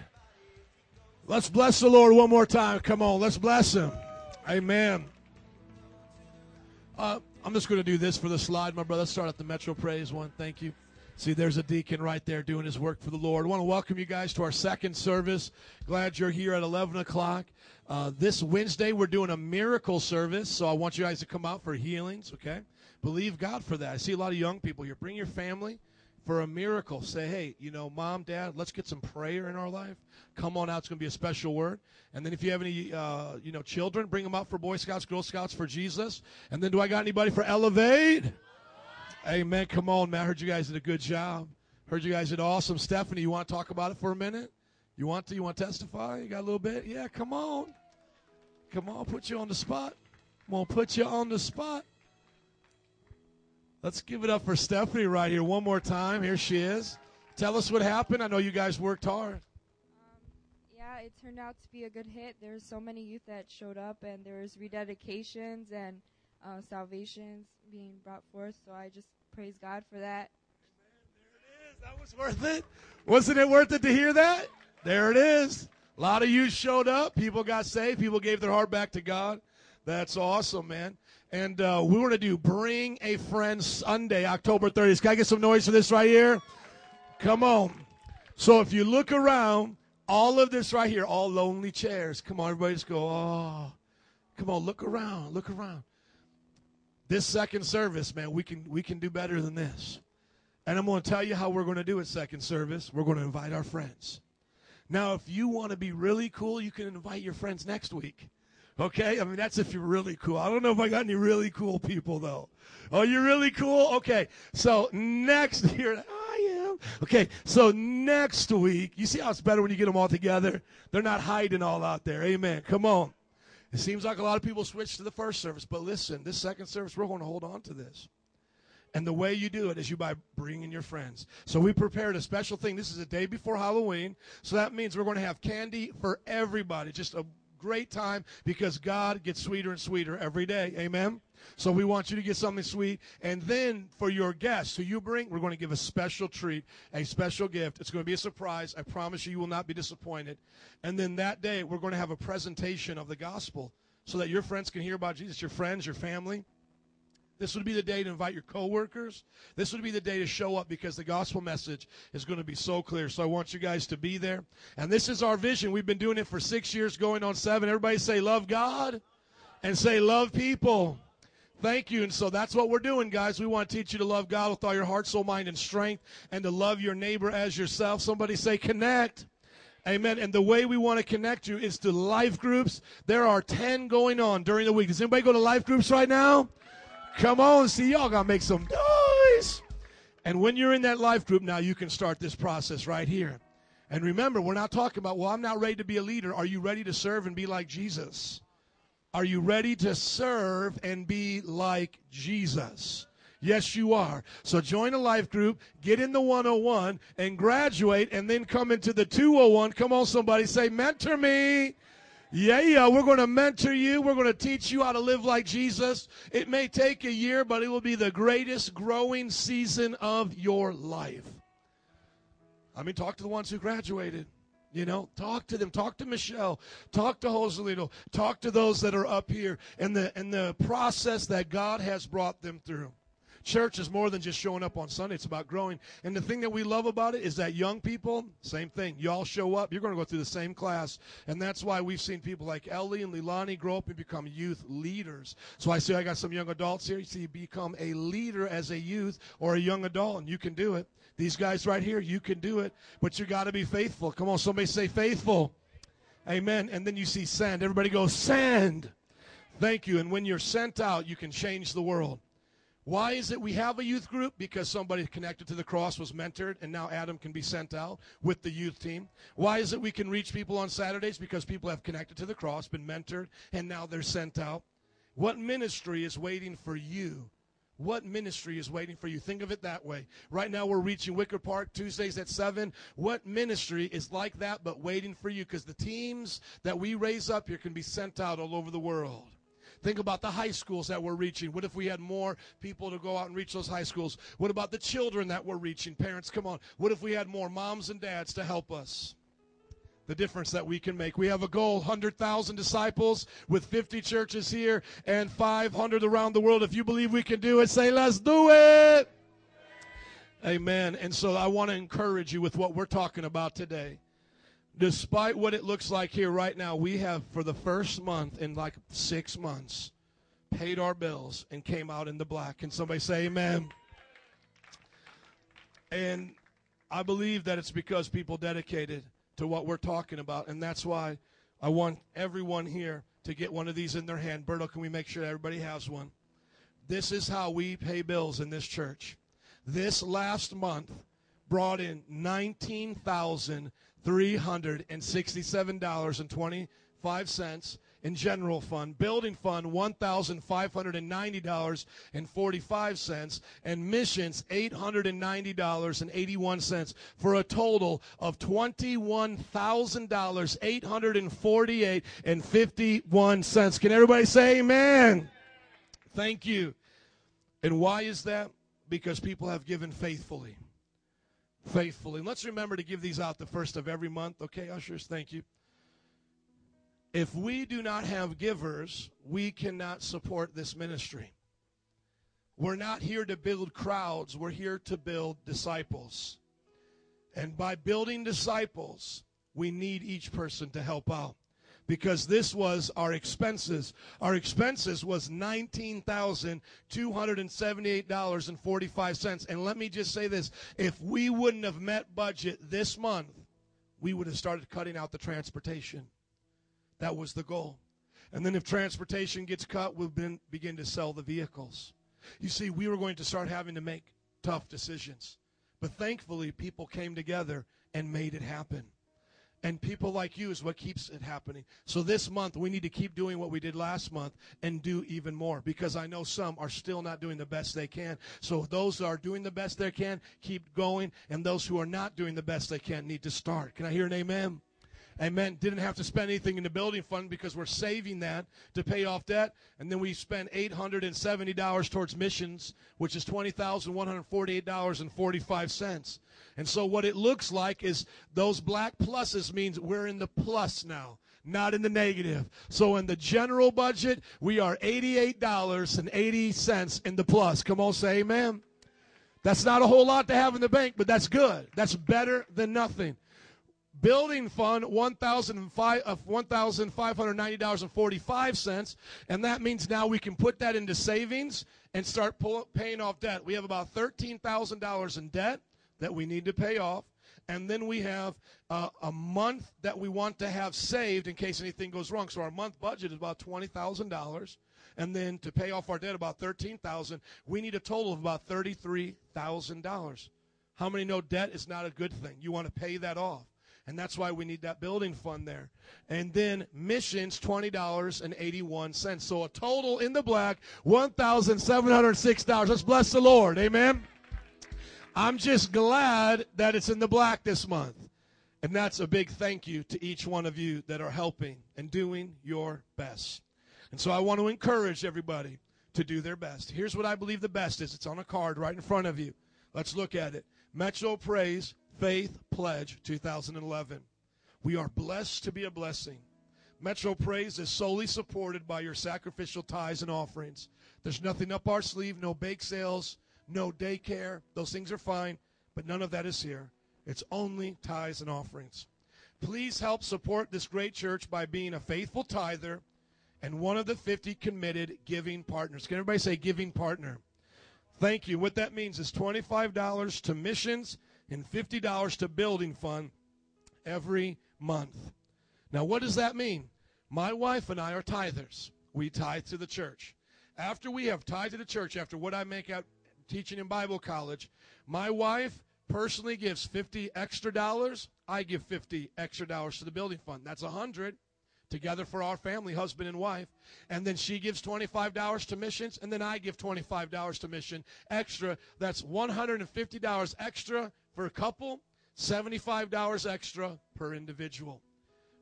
Let's bless the Lord one more time. Come on, let's bless him. Amen. Uh, I'm just going to do this for the slide, my brother. Let's start at the Metro Praise one. Thank you. See, there's a deacon right there doing his work for the Lord. I want to welcome you guys to our second service. Glad you're here at 11 o'clock. Uh, this Wednesday, we're doing a miracle service, so I want you guys to come out for healings, okay? Believe God for that. I see a lot of young people here. Bring your family for a miracle. Say, hey, you know, mom, dad, let's get some prayer in our life. Come on out. It's going to be a special word. And then if you have any, uh, you know, children, bring them out for Boy Scouts, Girl Scouts for Jesus. And then do I got anybody for Elevate? Amen. Come on, man. I heard you guys did a good job. Heard you guys did awesome. Stephanie, you want to talk about it for a minute? You want to? You want to testify? You got a little bit? Yeah, come on. Come on, put you on the spot. I'm going to put you on the spot. Let's give it up for Stephanie right here one more time. Here she is. Tell us what happened. I know you guys worked hard. Um, yeah, it turned out to be a good hit. There's so many youth that showed up, and there was rededications and uh, salvations being brought forth. So I just praise God for that. There it is. That was worth it. Wasn't it worth it to hear that? There it is. A lot of youth showed up. People got saved. People gave their heart back to God. That's awesome, man. And uh, we want to do Bring a Friend Sunday, October 30th. Can I get some noise for this right here? Come on. So if you look around, all of this right here, all lonely chairs. Come on, everybody just go, oh. Come on, look around, look around. This second service, man, we can we can do better than this. And I'm going to tell you how we're going to do it second service. We're going to invite our friends. Now, if you want to be really cool, you can invite your friends next week. Okay? I mean, that's if you're really cool. I don't know if I got any really cool people, though. Oh, you're really cool? Okay. So next year, I am. Okay. So next week, you see how it's better when you get them all together? They're not hiding all out there. Amen. Come on. It seems like a lot of people switch to the first service, but listen, this second service, we're going to hold on to this. And the way you do it is you by bringing your friends. So we prepared a special thing. This is a day before Halloween. So that means we're going to have candy for everybody. Just a great time because God gets sweeter and sweeter every day. Amen. So we want you to get something sweet. And then for your guests who you bring, we're going to give a special treat, a special gift. It's going to be a surprise. I promise you, you will not be disappointed. And then that day, we're going to have a presentation of the gospel so that your friends can hear about Jesus, your friends, your family. This would be the day to invite your coworkers. This would be the day to show up because the gospel message is going to be so clear. So I want you guys to be there. And this is our vision. We've been doing it for six years, going on seven. Everybody say, love God and say, love people. Thank you. And so that's what we're doing, guys. We want to teach you to love God with all your heart, soul, mind, and strength, and to love your neighbor as yourself. Somebody say, connect. Amen. And the way we want to connect you is to life groups. There are 10 going on during the week. Does anybody go to life groups right now? Come on, see, y'all got to make some noise. And when you're in that life group now, you can start this process right here. And remember, we're not talking about, well, I'm not ready to be a leader. Are you ready to serve and be like Jesus? Are you ready to serve and be like Jesus? Yes, you are. So join a life group, get in the 101, and graduate, and then come into the 201. Come on, somebody say, mentor me. Yeah, yeah, we're going to mentor you. We're going to teach you how to live like Jesus. It may take a year, but it will be the greatest growing season of your life. I mean, talk to the ones who graduated. You know, talk to them. Talk to Michelle. Talk to Joselito. Talk to those that are up here and the and the process that God has brought them through. Church is more than just showing up on Sunday. It's about growing. And the thing that we love about it is that young people, same thing. Y'all show up, you're going to go through the same class. And that's why we've seen people like Ellie and Lilani grow up and become youth leaders. So I see I got some young adults here. You see, you become a leader as a youth or a young adult, and you can do it. These guys right here, you can do it, but you got to be faithful. Come on, somebody say faithful. Amen. And then you see send. Everybody go, send. Thank you. And when you're sent out, you can change the world. Why is it we have a youth group? Because somebody connected to the cross was mentored, and now Adam can be sent out with the youth team. Why is it we can reach people on Saturdays? Because people have connected to the cross, been mentored, and now they're sent out. What ministry is waiting for you? What ministry is waiting for you? Think of it that way. Right now, we're reaching Wicker Park Tuesdays at 7. What ministry is like that but waiting for you? Because the teams that we raise up here can be sent out all over the world. Think about the high schools that we're reaching. What if we had more people to go out and reach those high schools? What about the children that we're reaching? Parents, come on. What if we had more moms and dads to help us? the difference that we can make. We have a goal 100,000 disciples with 50 churches here and 500 around the world. If you believe we can do it, say, let's do it. Amen. And so I want to encourage you with what we're talking about today despite what it looks like here right now, we have, for the first month in like six months, paid our bills and came out in the black. Can somebody say amen? And I believe that it's because people dedicated to what we're talking about. And that's why I want everyone here to get one of these in their hand. Berto, can we make sure everybody has one? This is how we pay bills in this church. This last month brought in 19,000 $367.25 in general fund, building fund $1,590.45, and missions $890.81 for a total of $21,848 and 51 cents. Can everybody say amen? Thank you. And why is that? Because people have given faithfully faithfully. And let's remember to give these out the first of every month. Okay, ushers, thank you. If we do not have givers, we cannot support this ministry. We're not here to build crowds, we're here to build disciples. And by building disciples, we need each person to help out because this was our expenses. Our expenses was $19,278.45. And let me just say this, if we wouldn't have met budget this month, we would have started cutting out the transportation. That was the goal. And then if transportation gets cut, we'll begin to sell the vehicles. You see, we were going to start having to make tough decisions. But thankfully, people came together and made it happen. And people like you is what keeps it happening. So this month, we need to keep doing what we did last month and do even more because I know some are still not doing the best they can. So those that are doing the best they can, keep going. And those who are not doing the best they can need to start. Can I hear an amen? Amen. Didn't have to spend anything in the building fund because we're saving that to pay off debt. And then we spent $870 towards missions, which is $20,148.45. And so what it looks like is those black pluses means we're in the plus now not in the negative. So in the general budget, we are $88.80 in the plus. Come on, say amen. That's not a whole lot to have in the bank, but that's good. That's better than nothing building fund $1,590.45, uh, and that means now we can put that into savings and start pull, paying off debt. We have about $13,000 in debt that we need to pay off. And then we have uh, a month that we want to have saved in case anything goes wrong. So our month budget is about $20,000 and then to pay off our debt about $13,000. we need a total of about $33,000. How many know debt is not a good thing? You want to pay that off. And that's why we need that building fund there. And then missions, $20.81. So a total in the black, $1,706. Let's bless the Lord. Amen. I'm just glad that it's in the black this month. And that's a big thank you to each one of you that are helping and doing your best. And so I want to encourage everybody to do their best. Here's what I believe the best is. It's on a card right in front of you. Let's look at it. Metro Praise Faith Pledge 2011. We are blessed to be a blessing. Metro Praise is solely supported by your sacrificial tithes and offerings. There's nothing up our sleeve, no bake sales, no daycare. Those things are fine, but none of that is here. It's only tithes and offerings. Please help support this great church by being a faithful tither and one of the 50 committed giving partners. Can everybody say giving partner? Thank you. What that means is $25 to missions and $50 to building fund every month. Now, what does that mean? My wife and I are tithers. We tithe to the church. After we have tithe to the church, after what I make out teaching in Bible college, my wife personally gives 50 extra dollars. I give 50 extra dollars to the building fund. That's a 100 together for our family, husband and wife. And then she gives $25 to missions, and then I give $25 to mission extra. That's $150 extra for a couple, $75 extra per individual.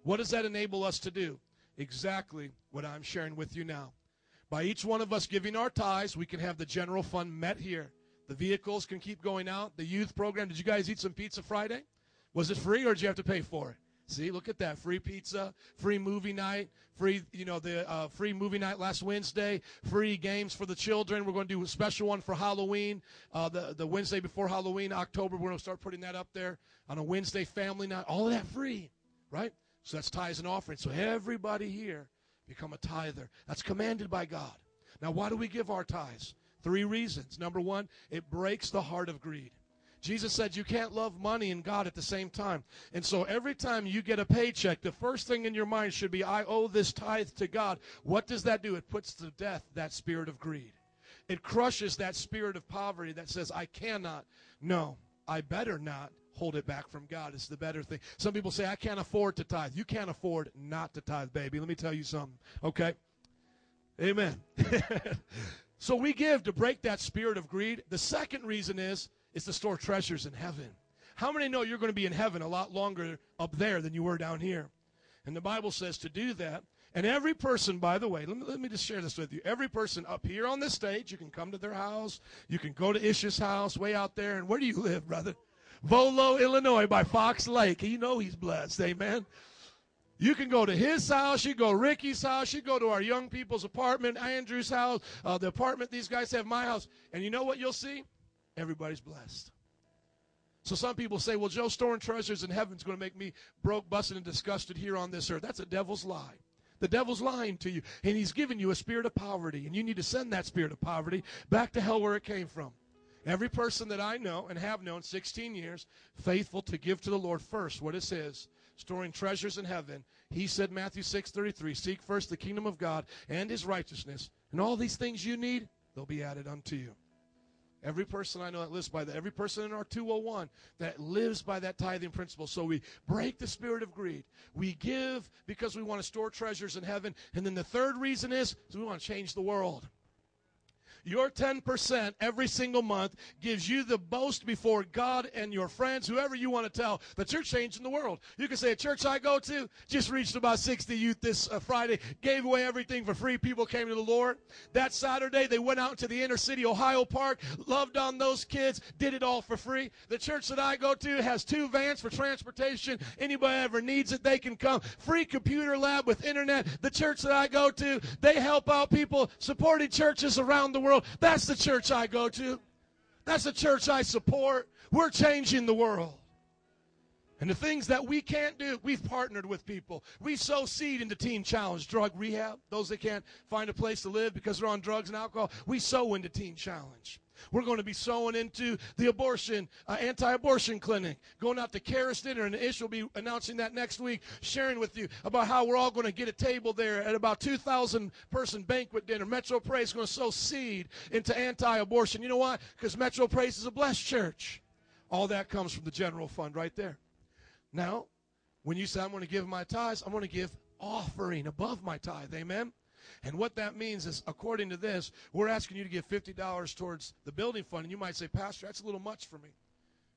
What does that enable us to do? Exactly what I'm sharing with you now. By each one of us giving our tithes, we can have the general fund met here. The vehicles can keep going out. The youth program. Did you guys eat some pizza Friday? Was it free or did you have to pay for it? See, look at that. Free pizza, free movie night, free, you know, the uh, free movie night last Wednesday, free games for the children. We're going to do a special one for Halloween. Uh, the, the Wednesday before Halloween, October, we're going to start putting that up there on a Wednesday family night. All of that free, right? So that's tithes and offerings. So everybody here become a tither. That's commanded by God. Now, why do we give our tithes? Three reasons. Number one, it breaks the heart of greed. Jesus said you can't love money and God at the same time. And so every time you get a paycheck, the first thing in your mind should be, I owe this tithe to God. What does that do? It puts to death that spirit of greed. It crushes that spirit of poverty that says, I cannot. No, I better not hold it back from God. It's the better thing. Some people say, I can't afford to tithe. You can't afford not to tithe, baby. Let me tell you something. Okay? Amen. so we give to break that spirit of greed. The second reason is is to store treasures in heaven. How many know you're going to be in heaven a lot longer up there than you were down here? And the Bible says to do that. And every person, by the way, let me, let me just share this with you. Every person up here on this stage, you can come to their house. You can go to Ish's house way out there. And where do you live, brother? Volo, Illinois, by Fox Lake. You know he's blessed. Amen. You can go to his house. You go Ricky's house. You go to our young people's apartment, Andrew's house, uh, the apartment these guys have, my house. And you know what you'll see? Everybody's blessed. So some people say, well, Joe, storing treasures in heaven is going to make me broke, busted, and disgusted here on this earth. That's a devil's lie. The devil's lying to you, and he's giving you a spirit of poverty, and you need to send that spirit of poverty back to hell where it came from. Every person that I know and have known 16 years, faithful to give to the Lord first what it says, storing treasures in heaven. He said, Matthew 6 33, seek first the kingdom of God and his righteousness, and all these things you need, they'll be added unto you. Every person I know that lives by that, every person in our 201 that lives by that tithing principle. So we break the spirit of greed. We give because we want to store treasures in heaven. And then the third reason is, is we want to change the world. Your 10% every single month gives you the boast before God and your friends, whoever you want to tell, that you're changing the world. You can say, a church I go to just reached about 60 youth this uh, Friday, gave away everything for free. People came to the Lord. That Saturday, they went out to the inner city, Ohio Park, loved on those kids, did it all for free. The church that I go to has two vans for transportation. Anybody ever needs it, they can come. Free computer lab with internet. The church that I go to, they help out people supporting churches around the world world. That's the church I go to. That's the church I support. We're changing the world. And the things that we can't do, we've partnered with people. We sow seed into Teen Challenge, drug rehab. Those that can't find a place to live because they're on drugs and alcohol, we sow into Teen Challenge. We're going to be sowing into the abortion, uh, anti-abortion clinic, going out to Karis Dinner, and Ish will be announcing that next week, sharing with you about how we're all going to get a table there at about 2,000 person banquet dinner. Metro Praise is going to sow seed into anti-abortion. You know why? Because Metro Praise is a blessed church. All that comes from the general fund right there. Now, when you say I'm going to give my tithes, I'm going to give offering above my tithe. Amen. And what that means is, according to this, we're asking you to give $50 towards the building fund. And you might say, Pastor, that's a little much for me.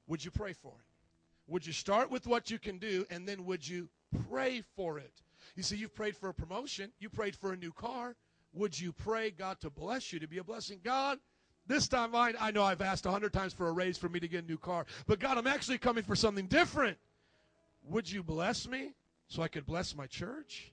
Would you pray for it? Would you start with what you can do, and then would you pray for it? You see, you've prayed for a promotion, you prayed for a new car. Would you pray God to bless you, to be a blessing? God, this time I, I know I've asked a hundred times for a raise for me to get a new car, but God, I'm actually coming for something different. Would you bless me so I could bless my church?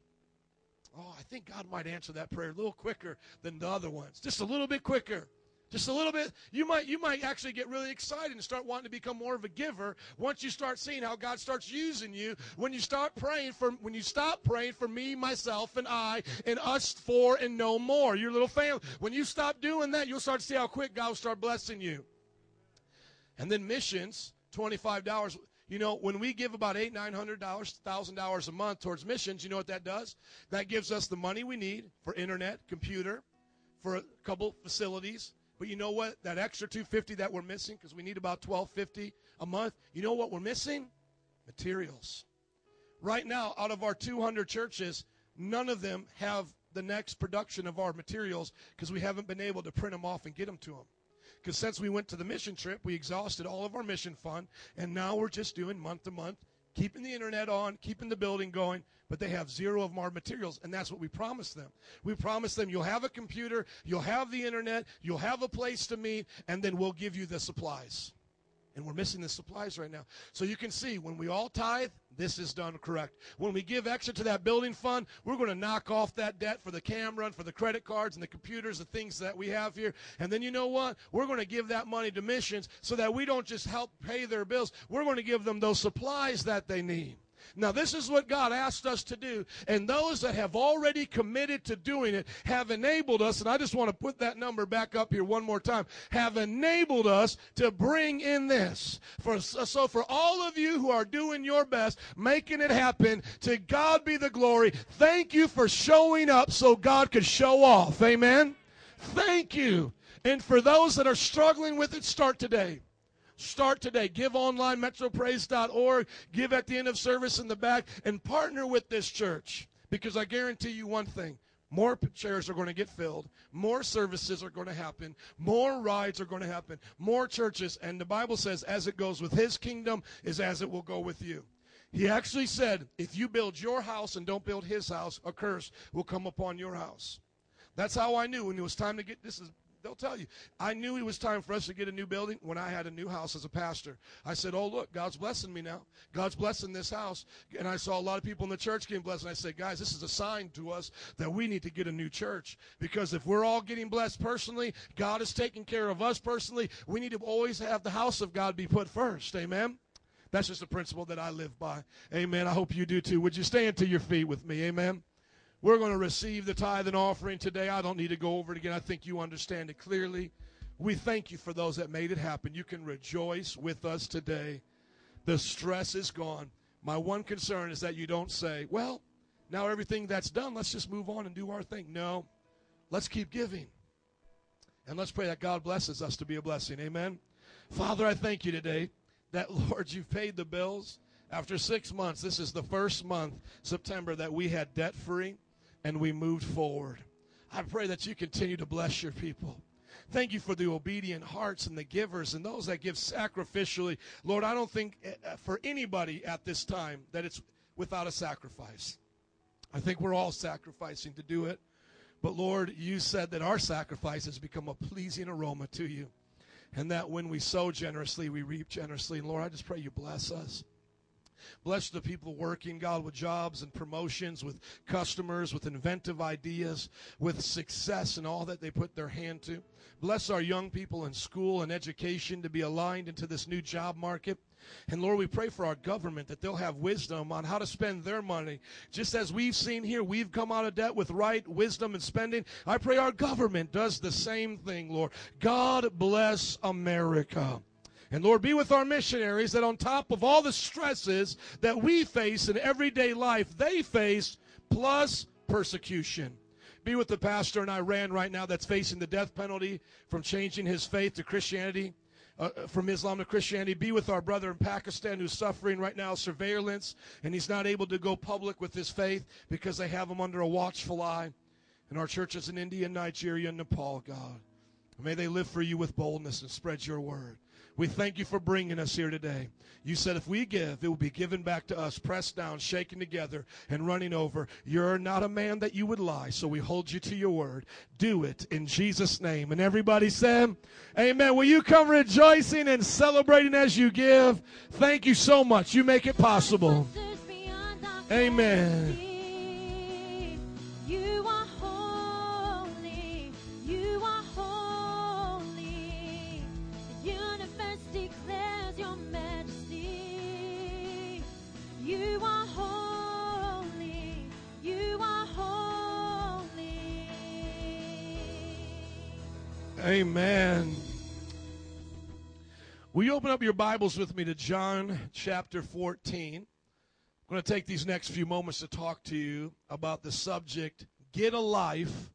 Oh, I think God might answer that prayer a little quicker than the other ones. Just a little bit quicker. Just a little bit. You might you might actually get really excited and start wanting to become more of a giver once you start seeing how God starts using you. When you start praying for when you stop praying for me, myself, and I, and us four and no more. Your little family. When you stop doing that, you'll start to see how quick God will start blessing you. And then missions, twenty-five dollars. You know, when we give about eight, nine hundred dollars, thousand dollars a month towards missions, you know what that does? That gives us the money we need for internet, computer, for a couple facilities. But you know what? That extra 250 that we're missing, because we need about 1250 a month. You know what we're missing? Materials. Right now, out of our 200 churches, none of them have the next production of our materials because we haven't been able to print them off and get them to them. Because since we went to the mission trip, we exhausted all of our mission fund, and now we're just doing month to month, keeping the internet on, keeping the building going, but they have zero of our materials, and that's what we promised them. We promised them you'll have a computer, you'll have the internet, you'll have a place to meet, and then we'll give you the supplies. And we're missing the supplies right now. So you can see when we all tithe, this is done correct. When we give extra to that building fund, we're going to knock off that debt for the camera and for the credit cards and the computers, the things that we have here. And then you know what? We're going to give that money to missions so that we don't just help pay their bills. We're going to give them those supplies that they need. Now, this is what God asked us to do, and those that have already committed to doing it have enabled us, and I just want to put that number back up here one more time, have enabled us to bring in this. For, so, for all of you who are doing your best, making it happen, to God be the glory. Thank you for showing up so God could show off. Amen? Thank you. And for those that are struggling with it, start today. Start today. Give online, metropraise.org. Give at the end of service in the back and partner with this church because I guarantee you one thing. More chairs are going to get filled. More services are going to happen. More rides are going to happen. More churches. And the Bible says, as it goes with his kingdom, is as it will go with you. He actually said, if you build your house and don't build his house, a curse will come upon your house. That's how I knew when it was time to get this is They'll tell you. I knew it was time for us to get a new building when I had a new house as a pastor. I said, Oh, look, God's blessing me now. God's blessing this house. And I saw a lot of people in the church getting blessed. And I said, Guys, this is a sign to us that we need to get a new church. Because if we're all getting blessed personally, God is taking care of us personally. We need to always have the house of God be put first. Amen. That's just a principle that I live by. Amen. I hope you do too. Would you stand to your feet with me? Amen. We're going to receive the tithe and offering today. I don't need to go over it again. I think you understand it clearly. We thank you for those that made it happen. You can rejoice with us today. The stress is gone. My one concern is that you don't say, well, now everything that's done, let's just move on and do our thing. No, let's keep giving. And let's pray that God blesses us to be a blessing. Amen. Father, I thank you today that, Lord, you've paid the bills. After six months, this is the first month, September, that we had debt free and we moved forward. I pray that you continue to bless your people. Thank you for the obedient hearts and the givers and those that give sacrificially. Lord, I don't think eh, eh, for anybody at this time that it's without a sacrifice. I think we're all sacrificing to do it. But Lord, you said that our sacrifice has become a pleasing aroma to you. And that when we sow generously, we reap generously. And Lord, I just pray you bless us. Bless the people working, God, with jobs and promotions, with customers, with inventive ideas, with success and all that they put their hand to. Bless our young people in school and education to be aligned into this new job market. And Lord, we pray for our government that they'll have wisdom on how to spend their money. Just as we've seen here, we've come out of debt with right wisdom and spending. I pray our government does the same thing, Lord. God bless America. And Lord, be with our missionaries that on top of all the stresses that we face in everyday life, they face plus persecution. Be with the pastor in Iran right now that's facing the death penalty from changing his faith to Christianity. Uh, from Islam to Christianity. Be with our brother in Pakistan who's suffering right now surveillance and he's not able to go public with his faith because they have him under a watchful eye. And our churches in India, Nigeria, and Nepal, God. May they live for you with boldness and spread your word. We thank you for bringing us here today. You said if we give, it will be given back to us, pressed down, shaken together, and running over. You're not a man that you would lie, so we hold you to your word. Do it in Jesus' name. And everybody said, Amen. Will you come rejoicing and celebrating as you give? Thank you so much. You make it possible. Amen. Amen. Will you open up your Bibles with me to John chapter 14? I'm going to take these next few moments to talk to you about the subject Get a Life,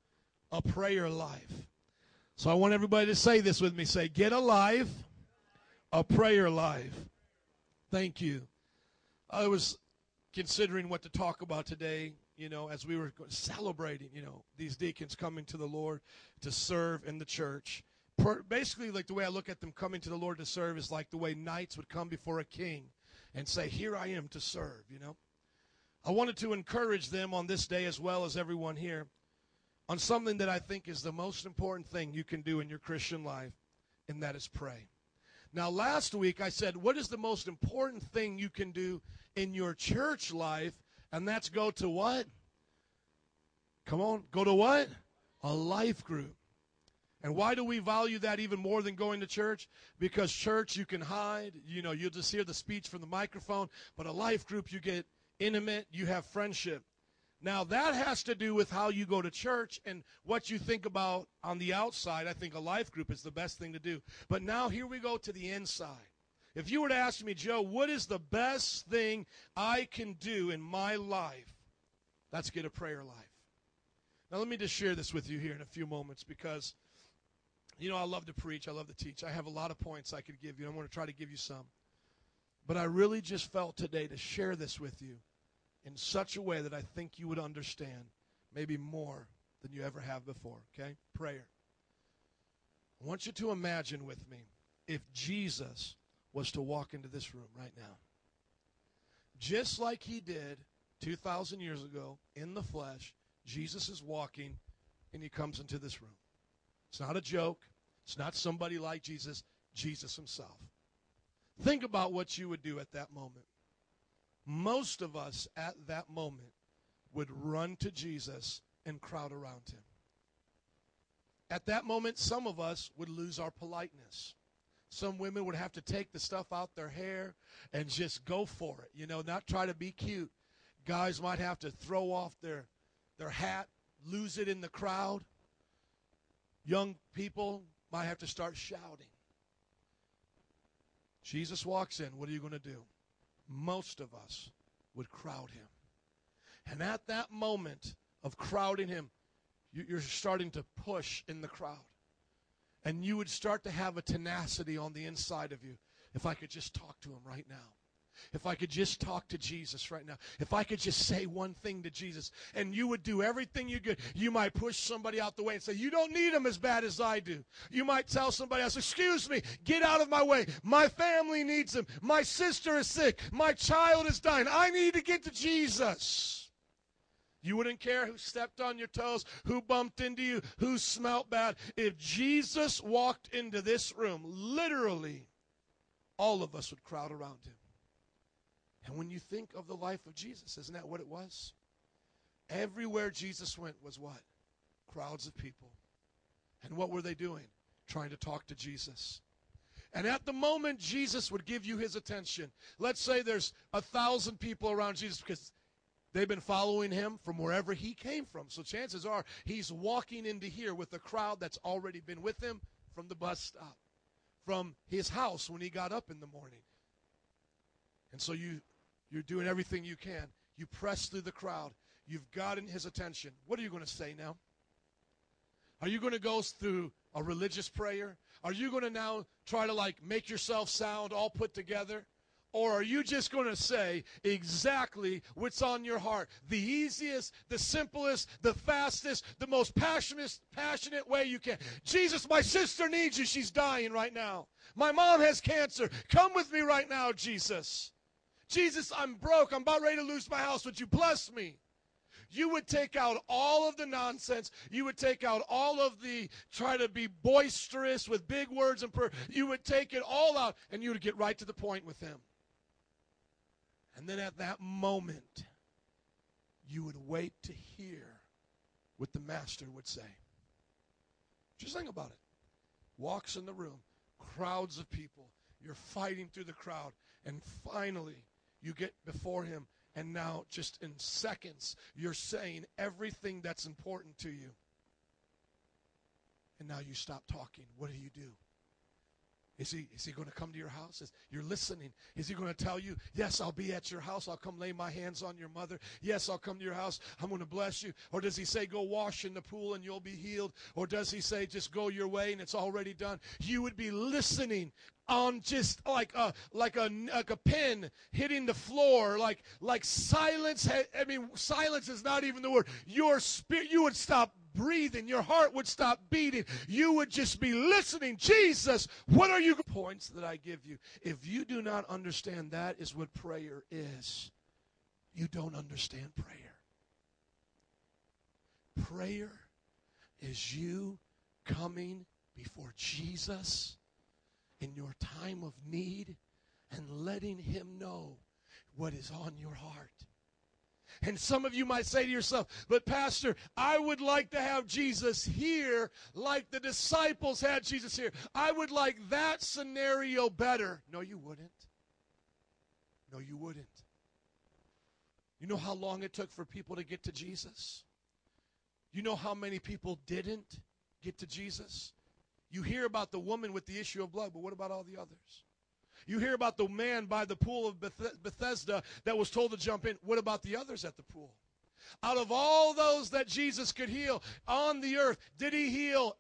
a Prayer Life. So I want everybody to say this with me. Say, Get a Life, a Prayer Life. Thank you. I was considering what to talk about today you know, as we were celebrating, you know, these deacons coming to the Lord to serve in the church. Basically, like the way I look at them coming to the Lord to serve is like the way knights would come before a king and say, Here I am to serve, you know. I wanted to encourage them on this day as well as everyone here on something that I think is the most important thing you can do in your Christian life, and that is pray. Now, last week I said, What is the most important thing you can do in your church life? And that's go to what? Come on, go to what? A life group. And why do we value that even more than going to church? Because church, you can hide. You know, you'll just hear the speech from the microphone. But a life group, you get intimate, you have friendship. Now, that has to do with how you go to church and what you think about on the outside. I think a life group is the best thing to do. But now, here we go to the inside. If you were to ask me, Joe, what is the best thing I can do in my life? That's get a prayer life. Now, let me just share this with you here in a few moments because, you know, I love to preach, I love to teach. I have a lot of points I could give you. I'm going to try to give you some. But I really just felt today to share this with you in such a way that I think you would understand maybe more than you ever have before, okay? Prayer. I want you to imagine with me if Jesus was to walk into this room right now. Just like he did 2,000 years ago in the flesh, Jesus is walking and he comes into this room. It's not a joke. It's not somebody like Jesus, Jesus himself. Think about what you would do at that moment. Most of us at that moment would run to Jesus and crowd around him. At that moment, some of us would lose our politeness. Some women would have to take the stuff out their hair and just go for it, you know, not try to be cute. Guys might have to throw off their, their hat, lose it in the crowd. Young people might have to start shouting. Jesus walks in. What are you going to do? Most of us would crowd him. And at that moment of crowding him, you're starting to push in the crowd. And you would start to have a tenacity on the inside of you. If I could just talk to him right now. If I could just talk to Jesus right now. If I could just say one thing to Jesus. And you would do everything you could. You might push somebody out the way and say, You don't need him as bad as I do. You might tell somebody else, Excuse me, get out of my way. My family needs him. My sister is sick. My child is dying. I need to get to Jesus. You wouldn't care who stepped on your toes, who bumped into you, who smelt bad. If Jesus walked into this room, literally, all of us would crowd around him. And when you think of the life of Jesus, isn't that what it was? Everywhere Jesus went was what? Crowds of people. And what were they doing? Trying to talk to Jesus. And at the moment Jesus would give you his attention, let's say there's a thousand people around Jesus because They've been following him from wherever he came from. So chances are he's walking into here with a crowd that's already been with him from the bus stop, from his house when he got up in the morning. And so you you're doing everything you can. You press through the crowd. You've gotten his attention. What are you going to say now? Are you going to go through a religious prayer? Are you going to now try to like make yourself sound all put together? Or are you just going to say exactly what's on your heart? The easiest, the simplest, the fastest, the most passionate, passionate way you can. Jesus, my sister needs you. She's dying right now. My mom has cancer. Come with me right now, Jesus. Jesus, I'm broke. I'm about ready to lose my house. Would you bless me? You would take out all of the nonsense. You would take out all of the try to be boisterous with big words and prayer. You would take it all out and you would get right to the point with him. And then at that moment, you would wait to hear what the master would say. Just think about it. Walks in the room, crowds of people. You're fighting through the crowd. And finally, you get before him. And now, just in seconds, you're saying everything that's important to you. And now you stop talking. What do you do? Is he, is he going to come to your house? Is, you're listening. Is he going to tell you, Yes, I'll be at your house. I'll come lay my hands on your mother. Yes, I'll come to your house. I'm going to bless you. Or does he say, Go wash in the pool and you'll be healed? Or does he say, Just go your way and it's already done? You would be listening on just like a like a like a pin hitting the floor like like silence i mean silence is not even the word your spirit you would stop breathing. Your heart would stop beating. You would just be listening. Jesus, what are you? Points that I give you. If you do not understand that is what prayer is, you don't understand prayer. Prayer is you coming before Jesus in your time of need and letting him know what is on your heart. And some of you might say to yourself, but Pastor, I would like to have Jesus here like the disciples had Jesus here. I would like that scenario better. No, you wouldn't. No, you wouldn't. You know how long it took for people to get to Jesus? You know how many people didn't get to Jesus? You hear about the woman with the issue of blood, but what about all the others? You hear about the man by the pool of Bethesda that was told to jump in. What about the others at the pool? Out of all those that Jesus could heal on the earth, did he heal